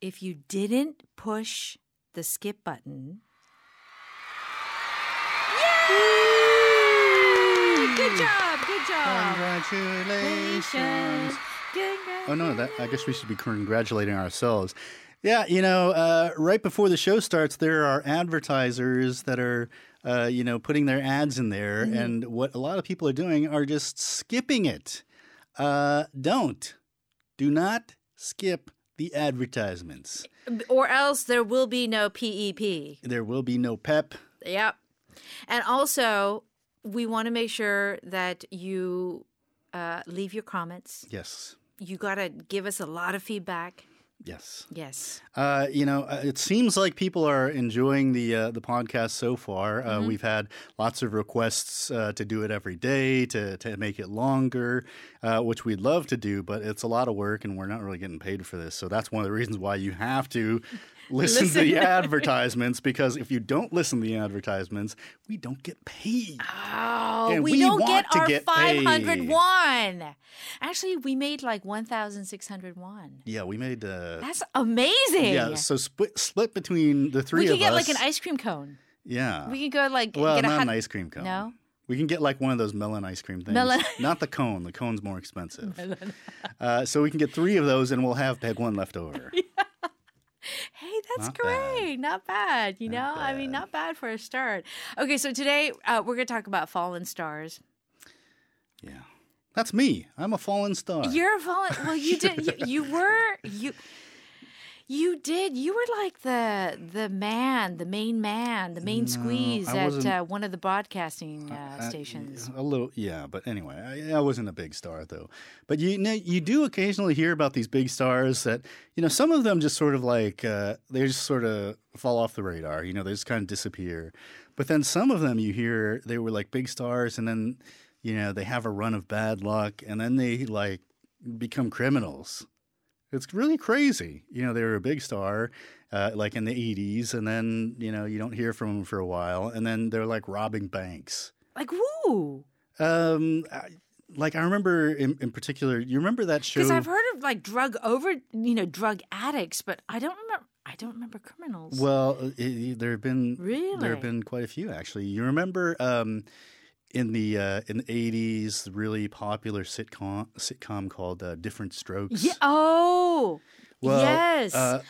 if you didn't push the skip button. Yay! Good job. Good job. Congratulations. Congra- Oh no, that I guess we should be congratulating ourselves. Yeah, you know, uh, right before the show starts, there are advertisers that are, uh, you know, putting their ads in there, and what a lot of people are doing are just skipping it. Uh, don't, do not skip the advertisements. Or else there will be no PEP. There will be no pep. Yep. And also, we want to make sure that you uh, leave your comments. Yes, You got to give us a lot of feedback. Yes. Yes. Uh, you know, uh, it seems like people are enjoying the uh, the podcast so far. Uh, We've had lots of requests uh, to do it every day to to make it longer, uh, which we'd love to do, but it's a lot of work, and we're not really getting paid for this. So that's one of the reasons why you have to listen, to the advertisements because if you don't listen to the advertisements, we don't get paid. Oh, And we, we don't get our get 501. Actually, we made like 1,601. Yeah, we made. Uh, That's amazing. yeah, so split split between the three we could of get us. like an ice cream cone. yeah, We could go like Well, get not hot an ice cream cone. No? We can get like one of those melon ice cream things. Melon- Not the cone. The cone's more expensive. uh, so we can get three of those and we'll have peg one left over. Hey, that's Not great. Not bad. You know, Not I mean, not bad for a start. Okay, so today uh, we're going to talk about fallen stars. yeah. That's me. I'm a fallen star. You're a fallen. Well, you did. You, you were. You. You did. You were like the the man, the main man, the main squeeze I at uh, one of the broadcasting uh, stations. A little, yeah, but anyway, I, I wasn't a big star though. But you know, you do occasionally hear about these big stars that you know some of them just sort of like uh, they just sort of fall off the radar. You know, they just kind of disappear. But then some of them you hear they were like big stars, and then you know they have a run of bad luck, and then they like become criminals. It's really crazy. You know, they were a big star, uh, like in the 80s, and then, you know, you don't hear from them for a while, and then they're like robbing banks. Like woo, Um, I, like I remember in, in particular, you remember that show? because I've heard of like drug over, you know, drug addicts, but I don't remember. I don't remember criminals. well, uh, it, there have been really there have been quite a few actually. You remember um, in the uh, in the 80s, really popular sitcom sitcom called uh, Diff'rent Strokes. yeah. Oh, Well, yes. uh,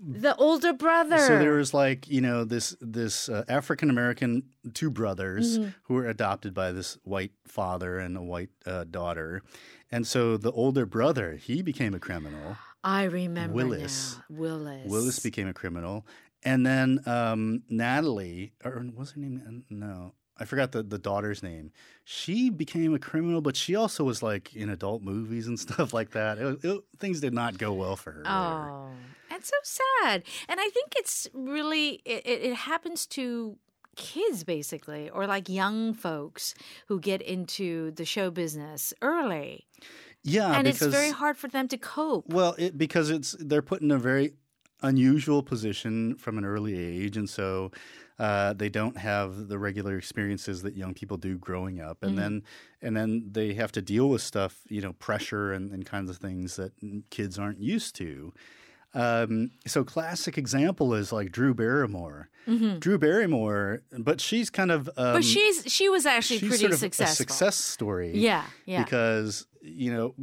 the older brother. So there was like you know this this uh, African American two brothers Mm-hmm. who were adopted by this white father and a white uh, daughter, and so the older brother he became a criminal. I remember Willis. now. Willis. Willis became a criminal, and then um, Natalie or was her name? No, I forgot the the daughter's name. She became a criminal, but she also was like in adult movies and stuff like that. It, it, things did not go well for her. later. Oh, that's so sad. And I think it's really it, it it happens to kids basically, or like young folks who get into the show business early, Yeah, and because it's very hard for them to cope. Well, it, because it's they're put in a very unusual position from an early age, and so uh, they don't have the regular experiences that young people do growing up, and then and then they have to deal with stuff, you know, pressure and, and kinds of things that kids aren't used to. Um, so classic example is like Drew Barrymore. Drew Barrymore, but she's kind of um, But she's she was actually she's pretty sort of successful. a success story Yeah, yeah. because you know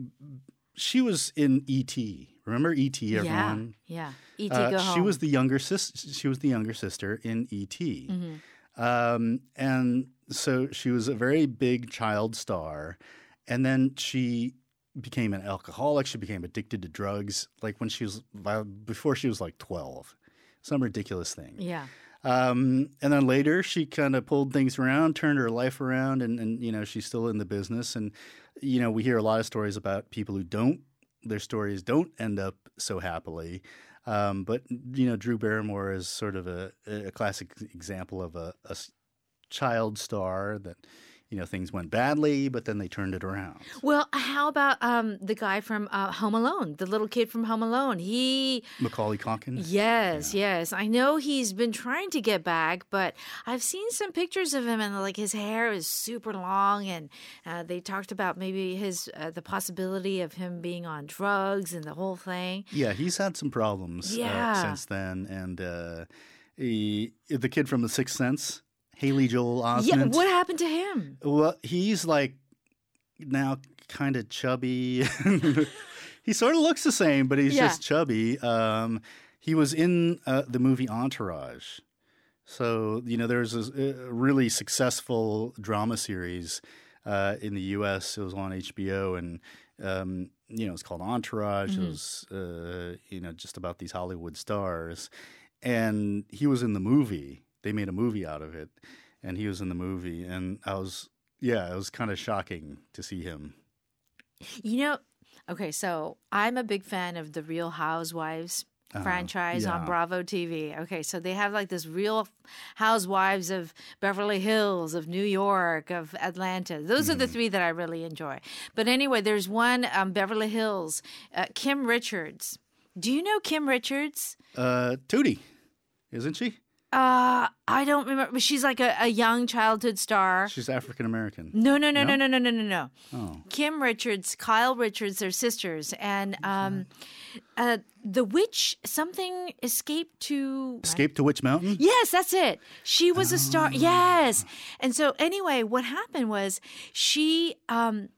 she was in E.T. Remember E.T. Everyone? Yeah, yeah. E.T. Uh, she home. was the younger sis. She was the younger sister in E.T. Mm-hmm. Um, and so she was a very big child star, and then she became an alcoholic. She became addicted to drugs, like when she was before she was like twelve, some ridiculous thing. Yeah. Um, and then later, she kind of pulled things around, turned her life around, and, and you know she's still in the business. And you know we hear a lot of stories about people who don't their stories don't end up so happily. Um, but you know Drew Barrymore is sort of a, a classic example of a child star that you know things went badly, but then they turned it around. Well, how about um, the guy from uh, Home Alone, the little kid from Home Alone? He, Macaulay Culkin. yes, yes, I know he's been trying to get back, but I've seen some pictures of him, and like his hair is super long, and uh, they talked about maybe his uh, the possibility of him being on drugs and the whole thing. Yeah, he's had some problems Yeah. uh, since then, and uh, he, the kid from The Sixth Sense, Haley Joel Osment. Yeah, what happened to him? Well, he's like now kind of chubby. he sort of looks the same, but he's Yeah. just chubby. Um, he was in uh, the movie Entourage. So, you know, there's a, a really successful drama series uh, in the U.S. It was on HBO, and, um, you know, it's called Entourage. Mm-hmm. It was, uh, you know, just about these Hollywood stars. And he was in the movie. They made a movie out of it, and he was in the movie. And I was, yeah, it was kind of shocking to see him. You know, okay, so I'm a big fan of the Real Housewives franchise on. Bravo TV. Okay, so they have like this Real Housewives of Beverly Hills, of New York, of Atlanta. Those are the three that I really enjoy. But anyway, there's one um, Beverly Hills, uh, Kim Richards. Do you know Kim Richards? Uh, Tootie, isn't she? Uh, I don't remember. She's like a, a young childhood star. She's African American. No, no, no, No? no, no, no, no, no. Oh. Kim Richards, Kyle Richards, they're sisters, and um, uh, the witch something escaped to. Escape to Witch Mountain? Yes, that's it. She was a star. Yes, and so anyway, what happened was she. Um,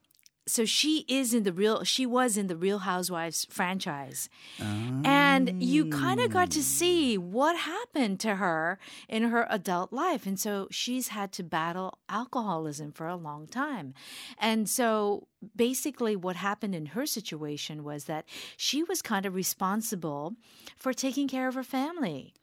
so she is in the real. She was in the Real Housewives franchise, ah. and you kind of got to see what happened to her in her adult life. And so she's had to battle alcoholism for a long time. And so basically, what happened in her situation was that she was kind of responsible for taking care of her family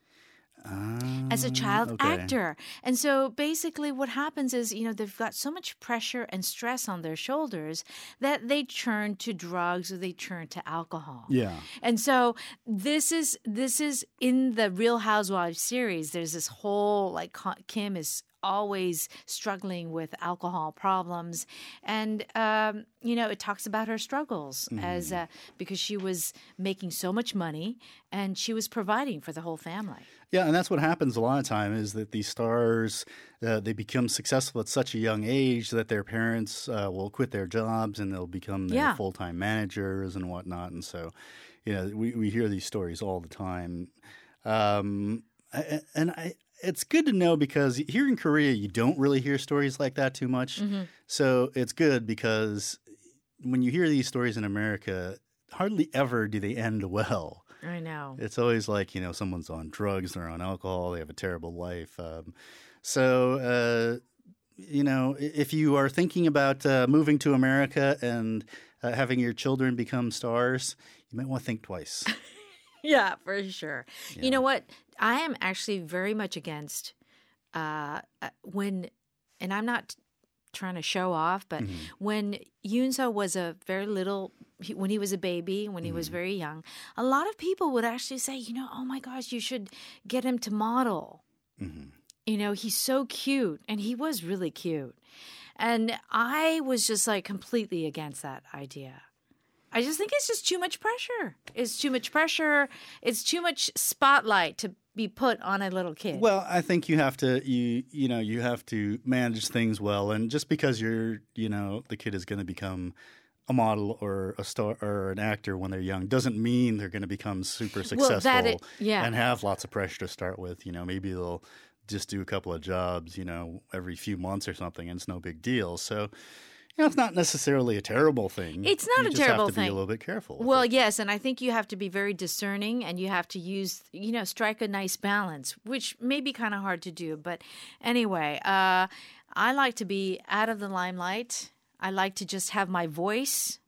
as a ah, child okay. actor. And so basically, what happens is, you know, they've got so much pressure and stress on their shoulders that they turn to drugs or they turn to alcohol. Yeah. And so this is this is in the Real Housewives series. There's this whole like Kim is always struggling with alcohol problems, and um, you know it talks about her struggles as uh, because she was making so much money and she was providing for the whole family. Yeah, and that's what happens a lot of time is that these stars uh, they become successful at such a young age that their parents uh, will quit their jobs and they'll become their Yeah. full time managers and whatnot. And so, you know, we, we hear these stories all the time. Um, and I, it's good to know because here in Korea you don't really hear stories like that too much. So it's good because when you hear these stories in America, hardly ever do they end well. I know. It's always like you know someone's on drugs, they're on alcohol, they have a terrible life. Um, so uh, you know, if you are thinking about uh, moving to America and uh, having your children become stars, you might want to think twice. Yeah, for sure. You know what? I am actually very much against uh, uh, when, and I'm not trying to show off, but when Yunso was a very little, he, when he was a baby, when he was very young, a lot of people would actually say, you know, oh my gosh, you should get him to model. You know, he's so cute, and he was really cute. And I was just like completely against that idea. I just think it's just too much pressure. It's too much pressure. It's too much spotlight to be put on a little kid. Well, I think you have to you you know you have to manage things well, and just because you're you know the kid is going to become a model or a star or an actor when they're young doesn't mean they're going to become super successful that it- yeah. and have lots of pressure to start with. You know, maybe they'll just do a couple of jobs, you know, every few months or something, and it's no big deal. So. You know, it's not necessarily a terrible thing. It's not You a just terrible have to Be a little bit careful. Well, it. yes, and I think you have to be very discerning and you have to use, you know, strike a nice balance, which may be kind of hard to do. But anyway, uh, I like to be out of the limelight. I like to just have my voice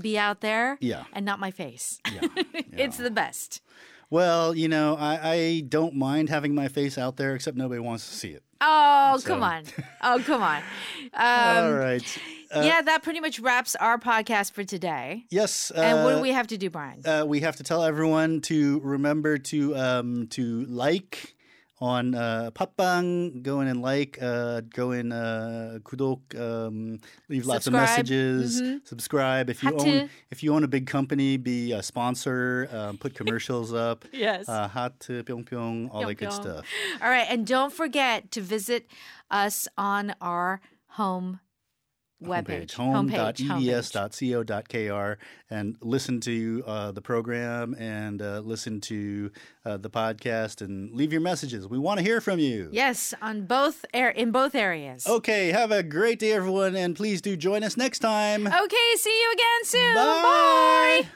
be out there Yeah. and not my face. yeah. it's the best. Well, you know, I, I don't mind having my face out there, except nobody wants to see it. Oh, come on. Oh, come on. Um, All right. Uh, yeah, that pretty much wraps our podcast for today. Yes. Uh, And what do we have to do, Brian? uh, we have to tell everyone to remember to um, to like on uh, Podbbang. Go in and like, uh, go in uh, kudok, um, leave lots Subscribe. of messages, Mhm. subscribe. If you 하트. own if you own a big company, be a sponsor, um, put commercials up. Yes. Uh, hot pyong pyong, all that good stuff. All right, and don't forget to visit us on our home webpage, homepage, home.ebs.co.kr, and listen to uh, the program and uh, listen to uh, the podcast and leave your messages. We want to hear from you. Yes, on both air in both areas. Okay, have a great day, everyone, and please do join us next time. Okay, see you again soon. Bye. Bye.